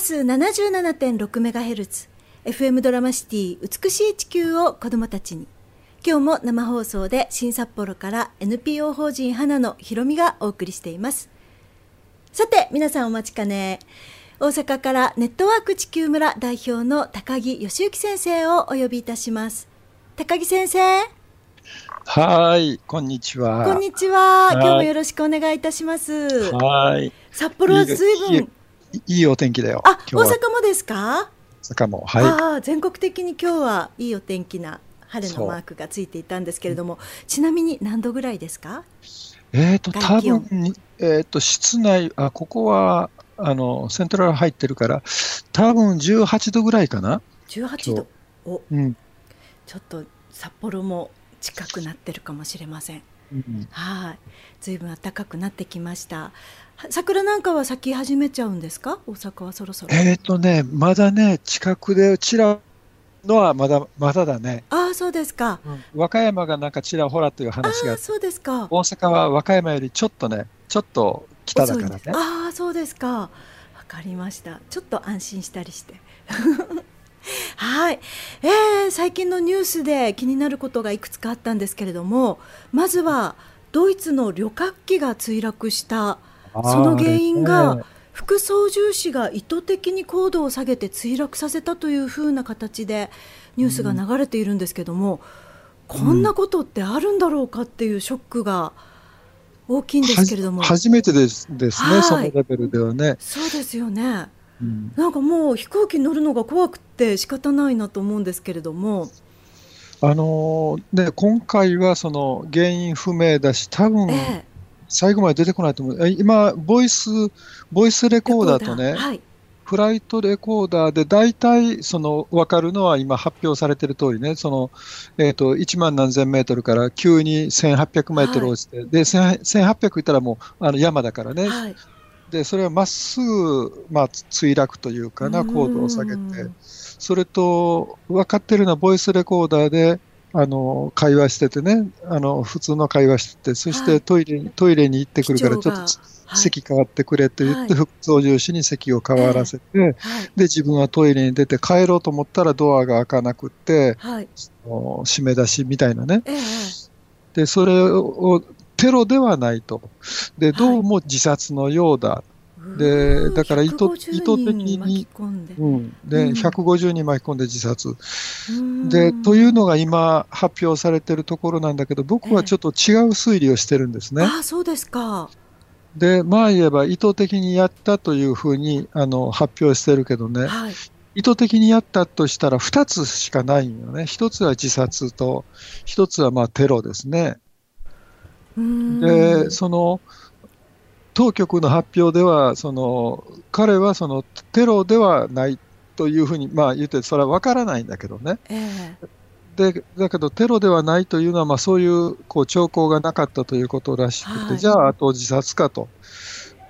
周波数 77.6MHz FM ドラマシティ美しい地球を子どもたちに今日も生放送で新札幌から NPO 法人花のひろみがお送りしていますさて皆さんお待ちかね大阪からネットワーク地球村代表の高木義之先生をお呼びいたします高木先生はい、こんにちは。こんにちは。今日もよろしくお願いいたします。はい。札幌は随分いいお天気だよ。あ、大阪もですか？大阪も、はい。ああ、全国的に今日はいいお天気な晴れのマークがついていたんですけれども、ちなみに何度ぐらいですか？えっ、ー、と多分えっ、ー、と室内あここはあのセントラル入ってるから多分18度ぐらいかな。18度。お、うん、ちょっと札幌も近くなってるかもしれません。うん、はい、ずいぶん暖かくなってきました。桜なんかは咲き始めちゃうんですか、大阪はそろそろ。えっ、ー、とね、まだね、近くでちらのはまだまだだね。ああ、そうですか、うん、和歌山がなんかちらほらという話がそうですか。大阪は和歌山よりちょっとね、ちょっと北だからね。ああ、そうですか。わかりました。ちょっと安心したりして。はい、えー、最近のニュースで気になることがいくつかあったんですけれどもまずはドイツの旅客機が墜落したその原因が副操縦士が意図的に高度を下げて墜落させたというふうな形でニュースが流れているんですけども、うん、こんなことってあるんだろうかっていうショックが大きいんですけれども。初めてですですね、はい、そのレベルではね。そうですよね。うん、なんかもう飛行機に乗るのが怖くて仕方ないなと思うんですけれども。あのー、ね、今回はその原因不明だし、多分、最後まで出てこないと思う。今、ボイス、ボイスレコーダー。とね、はい、フライトレコーダーで大体その分かるのは今発表されている通りね、その、えっ、ー、と、1万何千メートルから急に1800メートル落ちて、はい、で、1800いったらもうあの山だからね、はい、でそれはまっすぐ、まあ、墜落というかな、高度を下げて、それと分かってるのはボイスレコーダーであの会話しててね、あの普通の会話してて、そしてトイレ,、トイレに行ってくるから、ちょっと席変わってくれって言って、副操縦士に席を変わらせて、で自分はトイレに出て帰ろうと思ったらドアが開かなくて、はい、締め出しみたいなね。でそれをテロではないと。で、どうも自殺のようだ。で、だから意図意図的に、うん、で、150人巻き込んで自殺。で、というのが今発表されているところなんだけど、僕はちょっと違う推理をしてるんですね。あそうですか。で、まあ言えば意図的にやったというふうにあの発表してるけどね、はい、意図的にやったとしたら2つしかないんよね。1つは自殺と、1つはまあテロですね。でその当局の発表ではその彼はそのテロではないというふうに、まあ、言ってそれは分からないんだけどね、えー、でだけどテロではないというのは、まあ、そういうこう兆候がなかったということらしくて、はい、じゃああと自殺かと。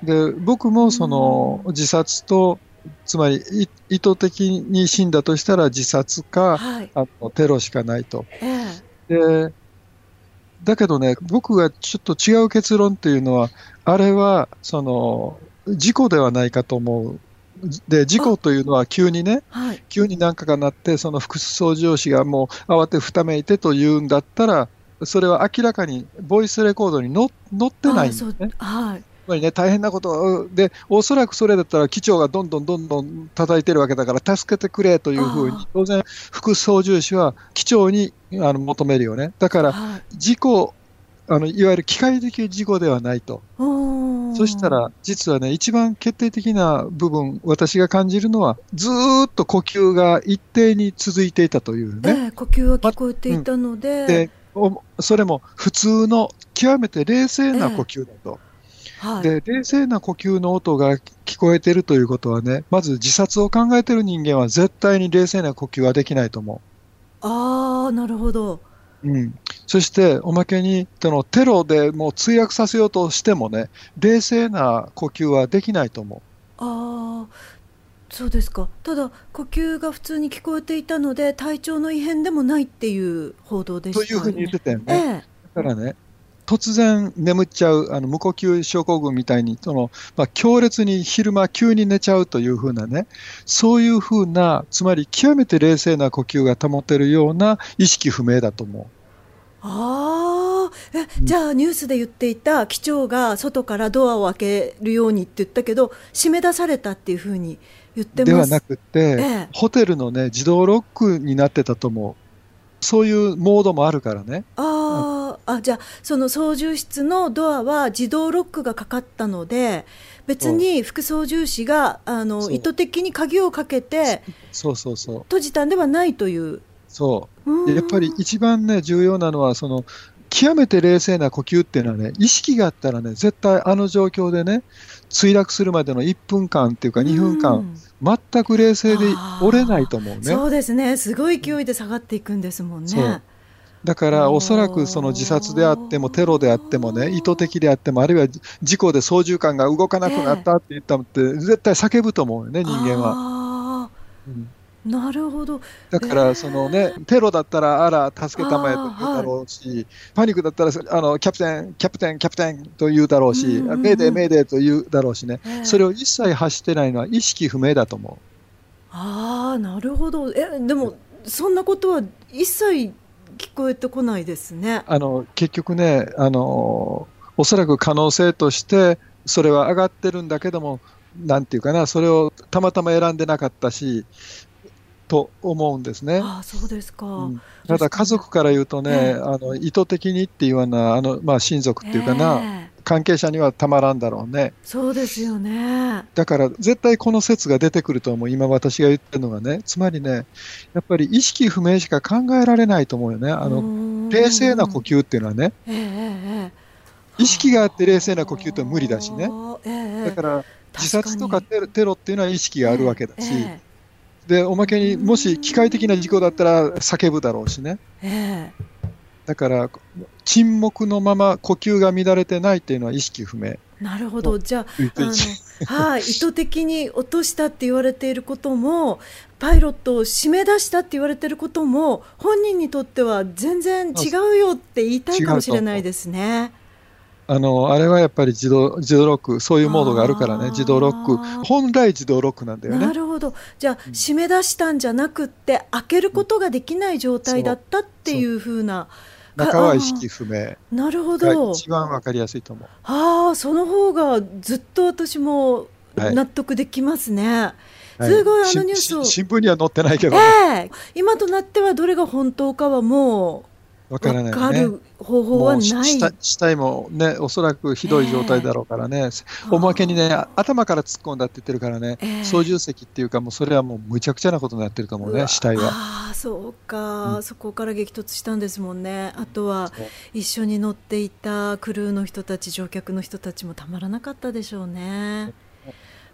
で僕もその自殺とつまり意図的に死んだとしたら自殺か、はい、あのテロしかないと。えー、でだけどね、僕がちょっと違う結論っていうのは、あれは、その、事故ではないかと思う。で、事故というのは急にね、はい、急に何かがなって、その副操縦士がもう慌てふためいてというんだったら、それは明らかにボイスレコードに載ってないんですね。はいぱりね、大変なことで、おそらくそれだったら機長がどんどんどんどん叩いてるわけだから、助けてくれというふうに、当然、副操縦士は機長にあの求めるよね。だから、事故、あのいわゆる機械的事故ではないと。そしたら、実はね、一番決定的な部分、私が感じるのは、ずっと呼吸が一定に続いていたというね。えー、呼吸は聞こえていたので。ま、でそれも普通の極めて冷静な呼吸だと。えーはい、で冷静な呼吸の音が聞こえてるということはね、まず自殺を考えてる人間は絶対に冷静な呼吸はできないと思う。ああ、なるほど。うん、そして、おまけにそのテロでもう墜落させようとしてもね、冷静な呼吸はできないと思う。ああ、そうですか。ただ、呼吸が普通に聞こえていたので、体調の異変でもないっていう報道でした、ね、というふうに言ってたよね。ええ、だからね、突然眠っちゃう、あの無呼吸症候群みたいに、そのまあ、強烈に昼間急に寝ちゃうというふうなね、そういうふうな、つまり極めて冷静な呼吸が保てるような意識不明だと思う。あえじゃあニュースで言っていた機長が外からドアを開けるようにって言ったけど締め出されたっていうふうに言ってではなくて、ええ、ホテルの、ね、自動ロックになってたと思う。そういうモードもあるからね。ああ、じゃあ、その操縦室のドアは自動ロックがかかったので、別に副操縦士があの意図的に鍵をかけて、そうそうそう閉じたんではないという。そう。やっぱり一番ね、重要なのは、その、極めて冷静な呼吸っていうのはね、意識があったらね、絶対あの状況でね、墜落するまでの1分間っていうか2分間、全く冷静で折れないと思うね。そうですね、すごい勢いで下がっていくんですもんね。だからおそらくその自殺であってもテロであってもね意図的であってもあるいは事故で操縦桿が動かなくなったって言ったって、絶対叫ぶと思うよね人間は。うんなるほど。だから、そのね、えー、テロだったら、あら、助けたまえと言うだろうし、はい、パニックだったら、あの、キャプテン、キャプテン、キャプテンと言うだろうし、うんうん、メーデー、メーデーと言うだろうしね、えー、それを一切発してないのは意識不明だと思う。ああ、なるほど。え、でも、そんなことは一切聞こえてこないですね。あの、結局ね、あの、おそらく可能性として、それは上がってるんだけども、なんていうかな、それをたまたま選んでなかったし、と思うんですね。あそうですか、うん、ただ家族から言うとね、えー、あの意図的にっていうようなあの、まあ、親族っていうかな、えー、関係者にはたまらんだろうね。そうですよね。だから絶対この説が出てくると思う。今私が言ってるのがね。つまりね、やっぱり意識不明しか考えられないと思うよね。あの、冷静な呼吸っていうのはね。えー、意識があって冷静な呼吸って無理だしね。だから自殺とかテロっていうのは意識があるわけだし。でおまけにもし機械的な事故だったら叫ぶだろうしね、えー、だから沈黙のまま呼吸が乱れてないっていうのは意識不明。なるほどじゃあはい、意図的に落としたって言われていることもパイロットを締め出したって言われていることも本人にとっては全然違うよって言いたいかもしれないですね。あの、あれはやっぱり自動、自動ロック、そういうモードがあるからね、自動ロック。本来自動ロックなんだよね。なるほど。じゃあ、締め出したんじゃなくて、開けることができない状態だったっていうふうな。中は意識不明。なるほど。一番わかりやすいと思う。ああ、その方がずっと私も納得できますね。はい、すごい、あのニュースを新聞には載ってないけど、ね、えー、今となってはどれが本当かはもう分からない、ね、方法はない。死体もね、おそらくひどい状態だろうからね、えー、おまけにね、頭から突っ込んだって言ってるからね、えー、操縦席っていうか、もうそれはもうむちゃくちゃなことになってると思うね、死体は。ああ、そうか、うん、そこから激突したんですもんね、あとは一緒に乗っていたクルーの人たち、乗客の人たちもたまらなかったでしょうね。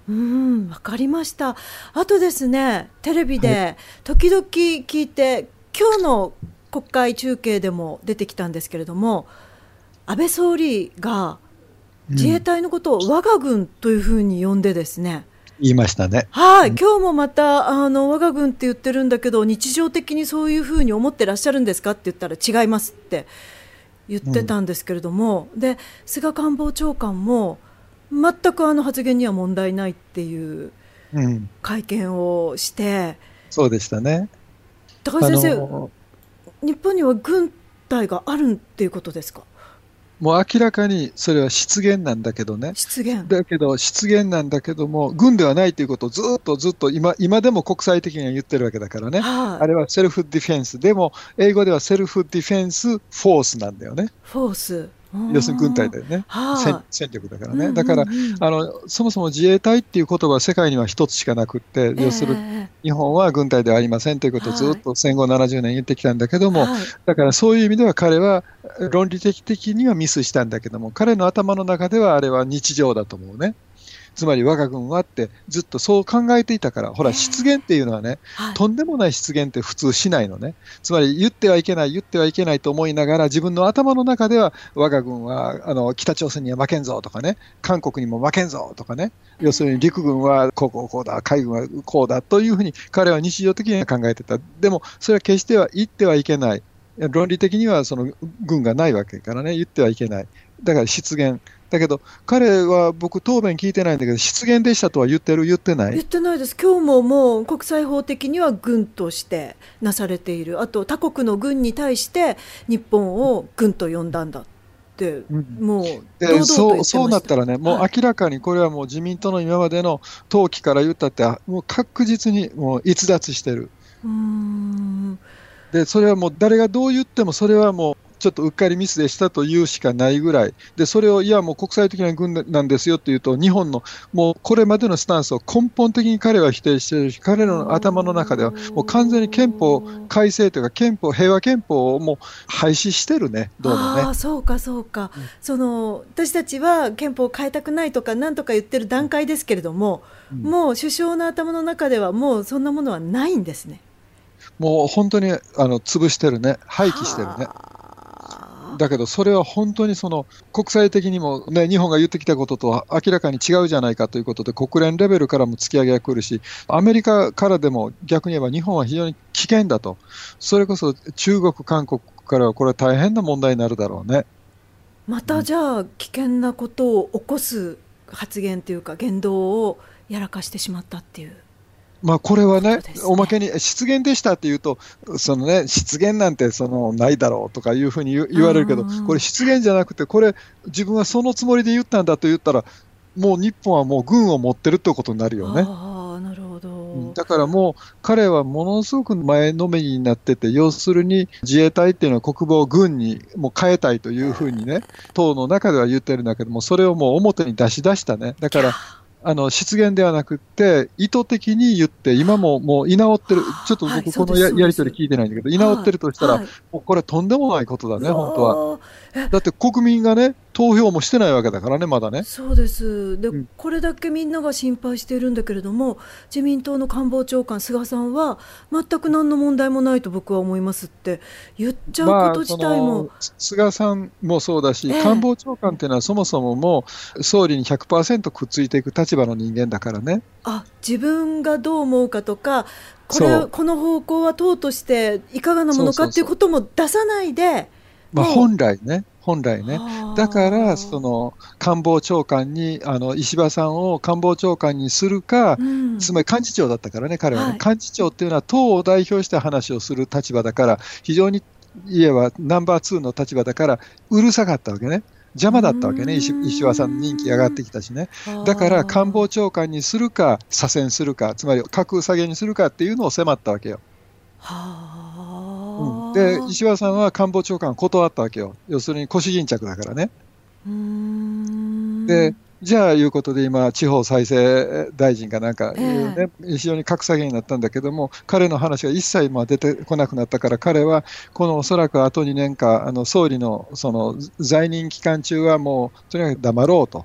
うん、わかりました。あとですね、テレビで時々聞いて、今日の国会中継でも出てきたんですけれども安倍総理が自衛隊のことを我が軍というふうに呼んでですね、うん、言いましたね。はい、今日もまたあの我が軍って言ってるんだけど日常的にそういうふうに思ってらっしゃるんですかって言ったら違いますって言ってたんですけれども、うん、で菅官房長官も全くあの発言には問題ないっていう会見をして、うん、そうでしたね。高橋先生、日本には軍隊があるっていうことですか？もう明らかにそれは失言なんだけどね。失言。だけど、失言なんだけども、軍ではないということをずっとずっと今、今でも国際的には言ってるわけだからね。はあ、あれはセルフディフェンス。でも、英語ではセルフディフェンスフォースなんだよね。フォース。要するに軍隊だよね、はあ、戦力だからね、だから、あのそもそも自衛隊っていう言葉は世界には一つしかなくって、えー、要するに日本は軍隊ではありませんということをずっと戦後70年言ってきたんだけども、はい、だからそういう意味では彼は論理的的にはミスしたんだけども、彼の頭の中ではあれは日常だと思うね。つまり我が軍はってずっとそう考えていたから、ほら、失言っていうのはね、はい、とんでもない失言って普通しないのね。つまり言ってはいけない、言ってはいけないと思いながら、自分の頭の中では、我が軍はあの北朝鮮には負けんぞとかね、韓国にも負けんぞとかね、要するに陸軍はこうこうこうだ、海軍はこうだというふうに彼は日常的には考えてた。でも、それは決しては言ってはいけない。論理的にはその軍がないわけからね、言ってはいけない。だから失言。だけど、彼は僕、答弁聞いてないんだけど、失言でしたとは言ってる、言ってない。言ってないです、今日ももう国際法的には軍としてなされている、あと他国の軍に対して日本を軍と呼んだんだって、もうでそうそうなったらね、もう明らかにこれはもう自民党の今までの登記から言ったって、もう確実にもう逸脱してる。うん。でそれはもう誰がどう言っても、それはもうちょっとうっかりミスでしたと言うしかないぐらい、でそれをいや、もう国際的な軍なんですよっていうと、日本のもうこれまでのスタンスを根本的に彼は否定しているし、彼らの頭の中では、もう完全に憲法改正というか、憲法平和憲法をもう廃止してるね、どうもね。あそうか、そうか、うん、その私たちは憲法を変えたくないとか、なんとか言ってる段階ですけれども、うん、もう首相の頭の中では、もうそんなものはないんですね。もう本当にあの潰してるね、廃棄してるね。だけど、それは本当にその国際的にも、ね、日本が言ってきたこととは明らかに違うじゃないかということで、国連レベルからも突き上げが来るし、アメリカからでも逆に言えば日本は非常に危険だと、それこそ中国、韓国からはこれは大変な問題になるだろうね。またじゃあ、危険なことを起こす発言というか、言動をやらかしてしまったっていう。まあ、これはね、ね。おまけに失言でしたっていうと、そのね、失言なんてそのないだろうとかいうふうに言われるけど、これ、失言じゃなくて、これ、自分はそのつもりで言ったんだと言ったら、もう日本はもう軍を持ってるってことになるよね。あなるほど。だからもう、彼はものすごく前のめりになってて、要するに自衛隊っていうのは国防軍にもう変えたいというふうにね、党の中では言ってるんだけども、それをもう表に出し出したね。だからあの失言ではなくて、意図的に言って、今ももう居直ってる、ちょっと僕、このや,、り取り聞いてないんだけど、居直ってるとしたら、もうこれ、とんでもないことだね、本当は。だって国民がね、投票もしてないわけだからね、まだね。そうですで、うん、これだけみんなが心配しているんだけれども、自民党の官房長官、菅さんは、全く何の問題もないと僕は思いますって言っちゃうこと自体も。まあ、菅さんもそうだし、えー、官房長官っていうのは、そもそももう、総理に100%くっついていく立場の人間だからね。あ自分がどう思うかとか、これこの方向は党としていかがなものかっていうことも出さないで。まあ、本来ね、本来ね。だから、その官房長官に、あの石破さんを官房長官にするか、うん、つまり幹事長だったからね、彼はね、はい、幹事長っていうのは党を代表して話をする立場だから、非常に言えばナンバー2の立場だから、うるさかったわけね。邪魔だったわけね、石石破さんの人気上がってきたしね。だから官房長官にするか、左遷するか、つまり格下げにするかっていうのを迫ったわけよ。はあうん、で石破さんは官房長官断ったわけよ、要するに腰巾着だからね。でじゃあいうことで今、地方再生大臣かなんか、ね、えー、非常に格下げになったんだけども、彼の話が一切まあ出てこなくなったから、彼はこのおそらくあと2年間、あの総理のその在任期間中はもうとにかく黙ろうと。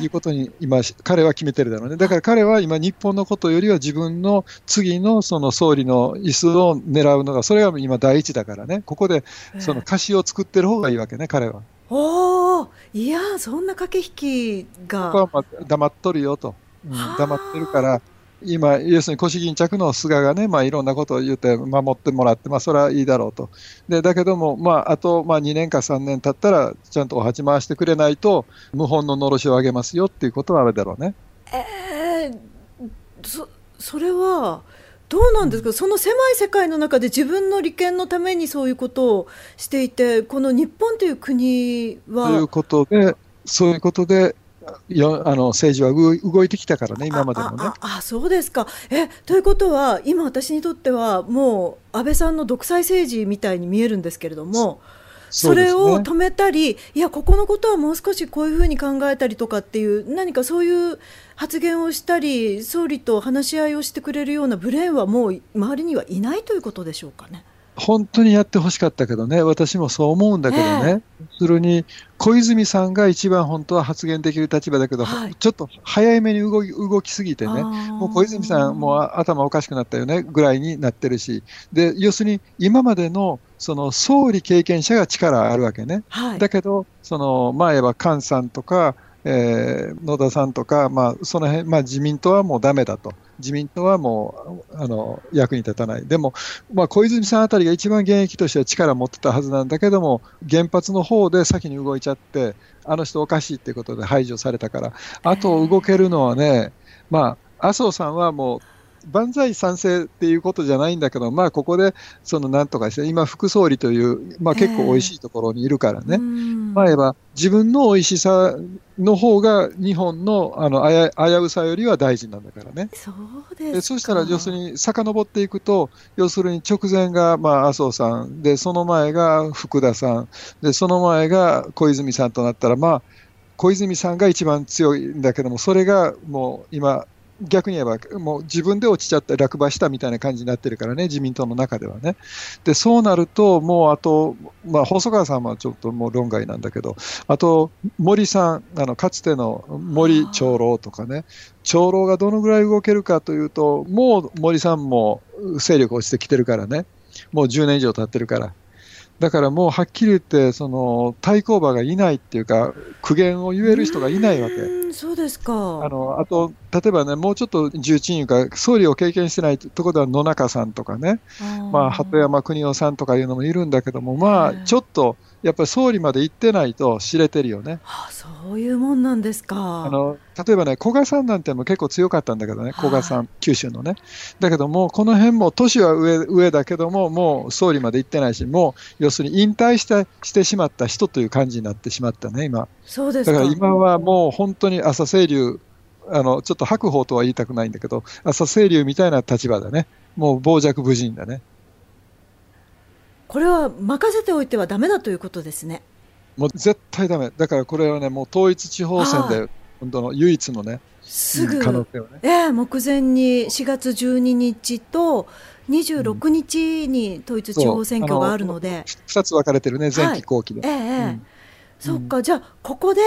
いうことに今、彼は決めてるだろうね。だから彼は今、日本のことよりは自分の次のその総理の椅子を狙うのが、それが今第一だからね。ここでその歌詞を作ってる方がいいわけね、彼は。おお、いや、そんな駆け引きが。ここはまあ黙っとるよと。うん、黙ってるから、今、要するに腰巾着の菅がね、まあ、いろんなことを言って守ってもらって、まあ、それはいいだろうと。でだけども、まあ、あと、まあ、2年か3年経ったら、ちゃんとお鉢回してくれないと、謀反ののろしを上げますよっていうことはあるだろうね。えー、そそれは、どうなんですか、その狭い世界の中で自分の利権のためにそういうことをしていて、この日本という国は？ということで、そういうことで、よあの政治は動いてきたからね、今までもね。あそうですかえということは、今、私にとっては、もう安倍さんの独裁政治みたいに見えるんですけれども。それを止めたり、ね、いや、ここのことはもう少しこういうふうに考えたりとかっていう、何かそういう発言をしたり、総理と話し合いをしてくれるようなブレーンはもう周りにはいないということでしょうかね。本当にやってほしかったけどね、私もそう思うんだけどね、それに小泉さんが一番本当は発言できる立場だけど、はい、ちょっと早めに動き動きすぎてね、もう小泉さん、もう頭おかしくなったよねぐらいになってるし、で要するに今までのその総理経験者が力あるわけね、はい、だけど、その前は菅さんとか、えー、野田さんとか、まあ、その辺、まあ、自民党はもうだめだと。自民党はもうあの役に立たない、でも、まあ、小泉さんあたりが一番現役としては力を持ってたはずなんだけども、原発の方で先に動いちゃって、あの人おかしいっていうことで排除されたから、あと動けるのはね、まあ、麻生さんはもう万歳賛成っていうことじゃないんだけど、まあ、ここで、そのなんとかして、今、副総理という、まあ、結構おいしいところにいるからね、えー、まあ、言えば、自分のおいしさの方が、日本のあの危うさよりは大事なんだからね。そうですそしたら、要するに、遡っていくと、要するに直前が、まあ、麻生さん、で、その前が福田さん、で、その前が小泉さんとなったら、まあ、小泉さんが一番強いんだけども、それがもう今、逆に言えば、もう自分で落ちちゃって落馬したみたいな感じになってるからね、自民党の中ではね。で、そうなると、もうあと、まあ、細川さんはちょっともう論外なんだけど、あと、森さん、あのかつての森長老とかね、長老がどのぐらい動けるかというと、もう森さんも勢力落ちてきてるからね、もう10年以上経ってるから。だからもうはっきり言って、その対抗馬がいないっていうか、苦言を言える人がいないわけ。そうですか。あのあと、例えばね、もうちょっと重鎮いうか、総理を経験してないところでは野中さんとかね、まあ、鳩山邦夫さんとかいうのもいるんだけども、まあ、ちょっとやっぱり総理まで行ってないと知れてるよね。あそういうもんなんですか。あの例えばね、古賀さんなんても結構強かったんだけどね、古賀さん、九州のね。だけども、この辺も、都市は上上だけども、もう総理まで行ってないし、もう要するに引退してしてしまった人という感じになってしまったね、今。そうですだから今はもう本当に朝青龍、あのちょっと白鵬とは言いたくないんだけど、朝青龍みたいな立場だね、もう傍若無人だね。これは任せておいてはだめだということですね。もう絶対だめ、だからこれはね、もう統一地方選で、本当の唯一のね、すぐ、可能性はね、えー、目前に4月12日と26日に統一地方選挙があるので、う。ん、2つ分かれてるね、前期後期で。はい、ええ。ーうん、そっか、じゃあ、ここで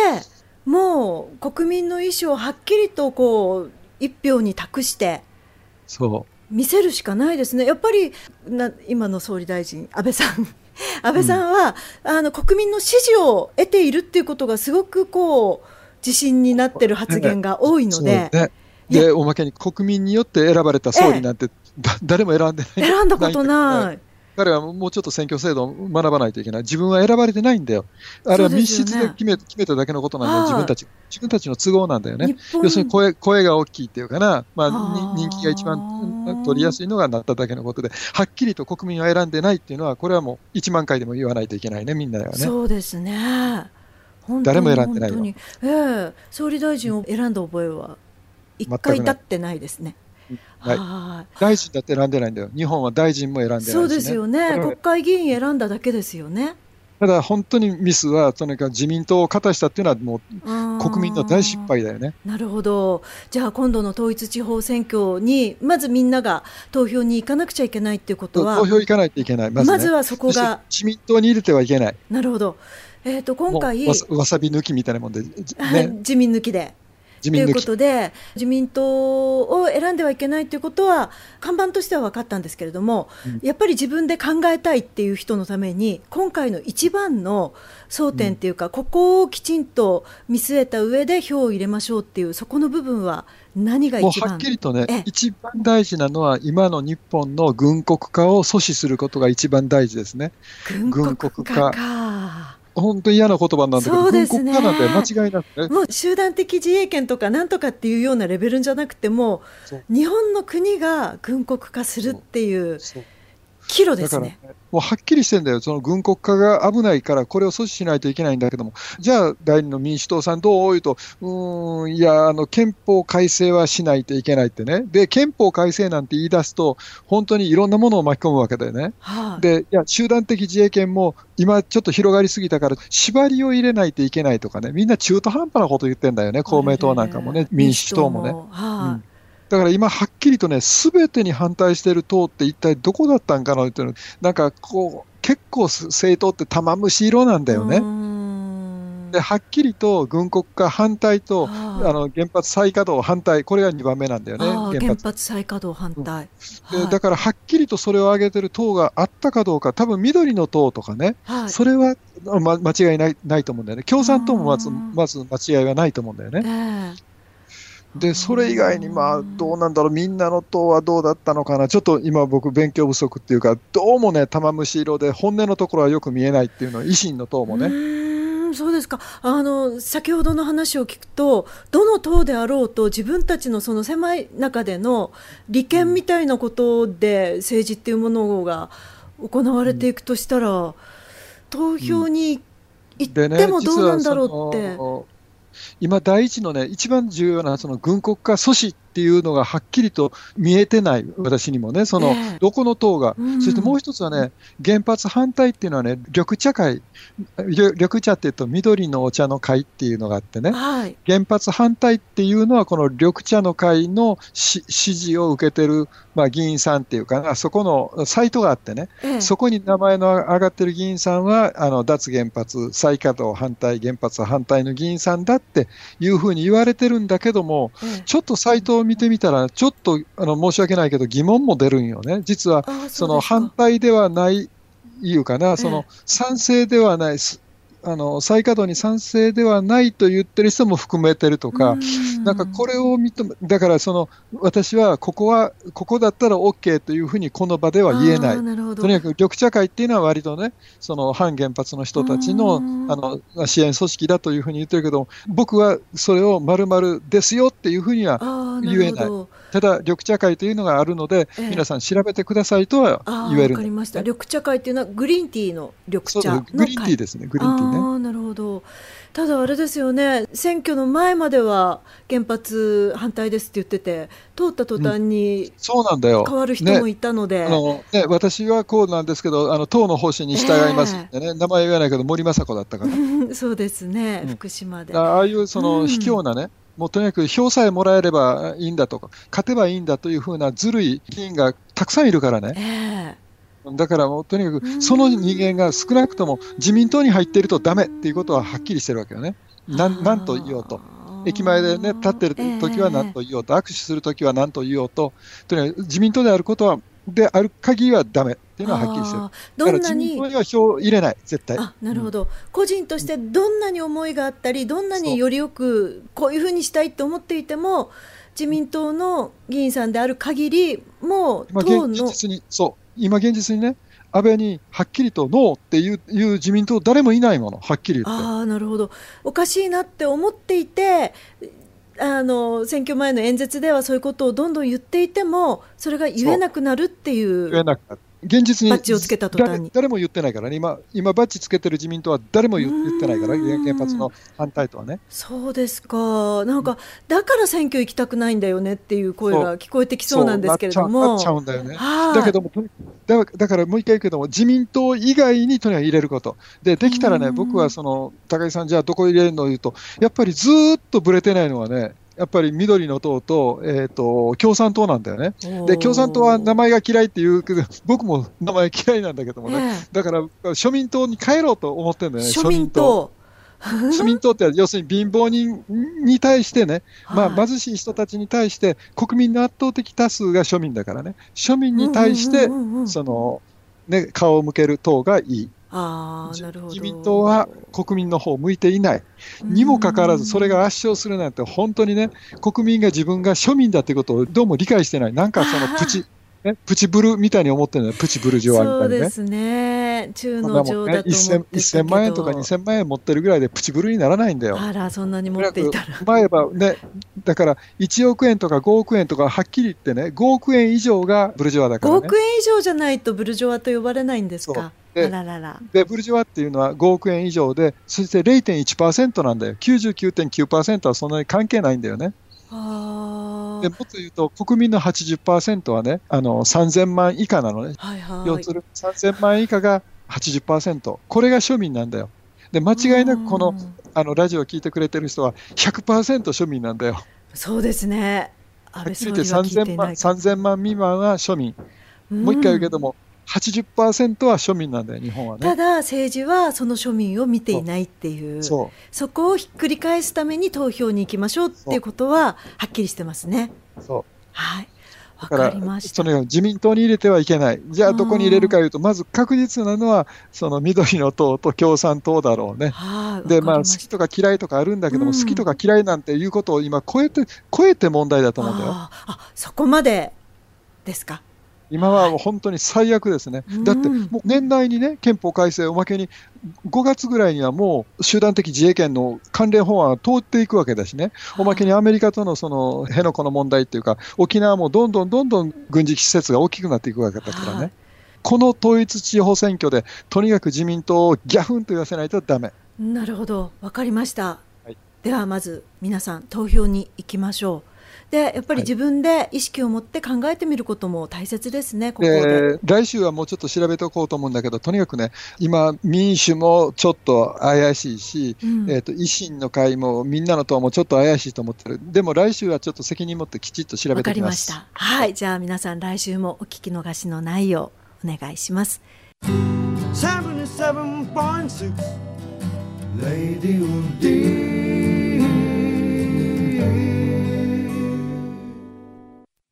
もう国民の意思をはっきりとこう一票に託して。そう見せるしかないですね、やっぱりな今の総理大臣、安倍さん。安倍さんは、うん、あの国民の支持を得ているっていうことがすごくこう自信になってる発言が多いので。ね、でおまけに国民によって選ばれた総理なんて、ええ、誰も選んでない。選んだことない。彼はもうちょっと選挙制度を学ばないといけない、自分は選ばれてないんだよ、あれは密室で決め,、決めただけのことなんだよ、自分たち自分たちの都合なんだよね、要するに声声が大きいっていうかな、まあ、人気が一番取りやすいのがなっただけのことで、はっきりと国民は選んでないっていうのは、これはもう1万回でも言わないといけないね、みんなはね。そうですね。誰も選んでないよ、えー、総理大臣を選んだ覚えは1回立ってないですね。はい、大臣だって選んでないんだよ、日本は大臣も選んでない、ね、そうですよね、国会議員選んだだけですよね。ただ本当にミスは、とにかく自民党を勝たしたっていうのは、もう国民の大失敗だよね。なるほど、じゃあ今度の統一地方選挙に、まずみんなが投票に行かなくちゃいけないっていうことは、投票行かないといけない、まず、ね,、はそこが。自民党に入れてはいけない。なるほど。えーと、今回わさび抜きみたいなもんで、ね、自民抜きでということで自民党を選んではいけないということは看板としては分かったんですけれども、うん、やっぱり自分で考えたいっていう人のために今回の一番の争点っていうか、うん、ここをきちんと見据えた上で票を入れましょうっていうそこの部分は何が一番？はっきりとね、一番大事なのは、今の日本の軍国化を阻止することが一番大事ですね。軍国化本当に嫌な言葉なんだけど、そうですね、なんて間違いなくね。もう集団的自衛権とかなんとかっていうようなレベルじゃなくても、日本の国が軍国化するっていう。岐路ですね。もうはっきりしてんだよ、その軍国化が危ないから、これを阻止しないといけないんだけども、じゃあ、第二の民主党さん、どう言うと、うん、いや、あの憲法改正はしないといけないってね、で、憲法改正なんて言い出すと、本当にいろんなものを巻き込むわけだよね。はあ、で、いや、集団的自衛権も今、ちょっと広がりすぎたから、縛りを入れないといけないとかね、みんな中途半端なこと言ってんだよね、公明党なんかもね、民主党も。ね。はあうんだから今、はっきりとね、すべてに反対している党って一体どこだったんかなっていうの、なんかこう、結構政党って玉虫色なんだよね。ではっきりと軍国化反対とあの原発再稼働反対、これが2番目なんだよね、原発。再稼働反対、うん、で、だからはっきりとそれを挙げてる党があったかどうか、多分緑の党とかね、はい、それは、ま、間違いないないと思うんだよね、共産党もまずまず間違いはないと思うんだよね。えーで、それ以外に、まあ、どうなんだろう、みんなの党はどうだったのかな、ちょっと今、僕、勉強不足っていうか、どうもね、玉虫色で、本音のところはよく見えないっていうのは、維新の党もね。そうですかあの先ほどの話を聞くとどの党であろうと自分たちのその狭い中での利権みたいなことで政治っていうものが行われていくとしたら、投票に行ってもどうなんだろうって。今、第一のね、一番重要なその軍国家阻止っていうのがはっきりと見えてない、私にもね、その、どこの党が、うん、そしてもう一つはね、原発反対っていうのはね、緑茶会、緑茶っていうと緑のお茶の会っていうのがあってね、はい、原発反対っていうのは、この緑茶の会の支持を受けてる、まあ、議員さんっていうかな、そこのサイトがあってね、ええ、そこに名前の上がってる議員さんは、あの脱原発、再稼働反対、原発反対の議員さんだっていうふうに言われてるんだけども、え、ちょっとサイトを見てみたら、ちょっとあの申し訳ないけど、疑問も出るんよね。実は、その反対ではないいうかな、その賛成ではない、あの再稼働に賛成ではないと言ってる人も含めてるとか、なんかこれを認め、だからその私はここは、ここだったら OK というふうにこの場では言えない、とにかく緑茶会っていうのは割とね、その反原発の人たちのあの支援組織だというふうに言ってるけど、僕はそれをまるまるですよっていうふうには言えない。ただ、緑茶会というのがあるので、え皆さん調べてくださいとは言える、わかりました。緑茶会っていうのはグリーンティーの緑茶のグリーンティーですね。グリーンティーね。あなるほど。ただあれですよね。選挙の前までは原発反対ですって言ってて、通った途端に、そうなんだよ。変わる人もいたので。ね、あのね私はこうなんですけど、あの党の方針に従いますってね、えー、名前言わないけど森雅子だったから。そうですね。福島で。ああいうその卑怯なね。もうとにかく票さえもらえればいいんだとか、勝てばいいんだというふうなずるい議員がたくさんいるからね。えー、だからもうとにかくその人間が少なくとも自民党に入っているとだめっていうことははっきりしてるわけよね。なんなんと言おうと。駅前でね、立ってる時は何と言おうと、握手する時は何と言おうと、とにかく自民党であることはである限りはだめっていうのははっきりしてる。どんなに。には票入れない絶対。あなるほど、うん、個人としてどんなに思いがあったりどんなによりよくこういうふうにしたいと思っていても自民党の議員さんである限りもう党の現実にそう。今現実にね安倍にはっきりとノーっていういう自民党誰もいないものはっきり言って。あなるほど。おかしいなって思っていてあの選挙前の演説ではそういうことをどんどん言っていてもそれが言えなくなるっていう。言えなくなる現実にバッジをつけた途端に。誰も言ってないからね。今、今バッジつけてる自民党は誰も言ってないから、原発の反対とはね。そうですか、なんか、だから選挙行きたくないんだよねっていう声が聞こえてきそうなんですけれども。なっちゃうんだよね。だけどもだ、だからもう一回言うけども、自民党以外にとにかく入れること、でできたらね、僕はその高井さん、じゃあどこ入れるの言うと、やっぱりずっとぶれてないのはね、やっぱり緑の党と,、えーと、共産党なんだよね。で共産党は名前が嫌いっていうけど、僕も名前嫌いなんだけどもね、え。ー、だから庶民党に帰ろうと思ってるんだよね、庶民党。庶民党。って 要するに貧乏人に対してね、まあ、貧しい人たちに対して、国民の圧倒的多数が庶民だからね、庶民に対して、そのね、顔を向ける党がいい。あなるほど。自民党は国民の方を向いていない、にもかかわらず、それが圧勝するなんて、本当にね、国民が自分が庶民だということをどうも理解してない、なんかそのプチ、ね、プチブルみたいに思ってるのよ、プチブルジョワみたいなね。そうですね、中の上だと思って1000万円とか2000万円持ってるぐらいでプチブルにならないんだよ。あら、そんなに持っていたら。前はね、だから1億円とか5億円とか、はっきり言ってね、5億円以上がブルジョワだから、ね。5億円以上じゃないとブルジョワと呼ばれないんですか？でらららでブルジョワっていうのは5億円以上で、そして0.1%なんだよ、99.9%はそんなに関係ないんだよね。でもっと言うと、国民の80%はね、あの3000万以下なのね、はいはい、要する3000万以下が80%、これが庶民なんだよ。で間違いなくこのあのラジオを聞いてくれてる人は100%庶民なんだよ。そうですね。はっきり言って3000万 ,3000 万未満は庶民。もう一回言うけども、80%は庶民なんだよ、日本はね。ただ、政治はその庶民を見ていないっていうそこをひっくり返すために投票に行きましょうっていうことは、はっきりしてますね。そうはいだからその自民党に入れてはいけない、じゃあどこに入れるかいうと、まず確実なのは、その緑の党と共産党だろうね。で、まあ、好きとか嫌いとかあるんだけども、うん、好きとか嫌いなんていうことを今超えて、超えて問題だと思うんだよ。あそこまでですか？今は本当に最悪ですね、だってもう年内にね、憲法改正、おまけに5月ぐらいにはもう集団的自衛権の関連法案は通っていくわけだしね、おまけにアメリカとのその辺野古の問題っていうか、沖縄もどんどんどんどん軍事施設が大きくなっていくわけだからね。この統一地方選挙で、とにかく自民党をギャフンと言わせないとだめ。なるほど、分かりました。はい、ではまず皆さん投票に行きましょう。でやっぱり自分で意識を持って考えてみることも大切ですね、ここで。来週はもうちょっと調べておこうと思うんだけど、とにかくね、今、民主もちょっと怪しいし、うん、えーと、維新の会もみんなの党もちょっと怪しいと思ってる、でも来週はちょっと責任持ってきちっと調べてきます。はい、じゃあ皆さん、来週もお聞き逃しのないようお願いします。77.6 Radio D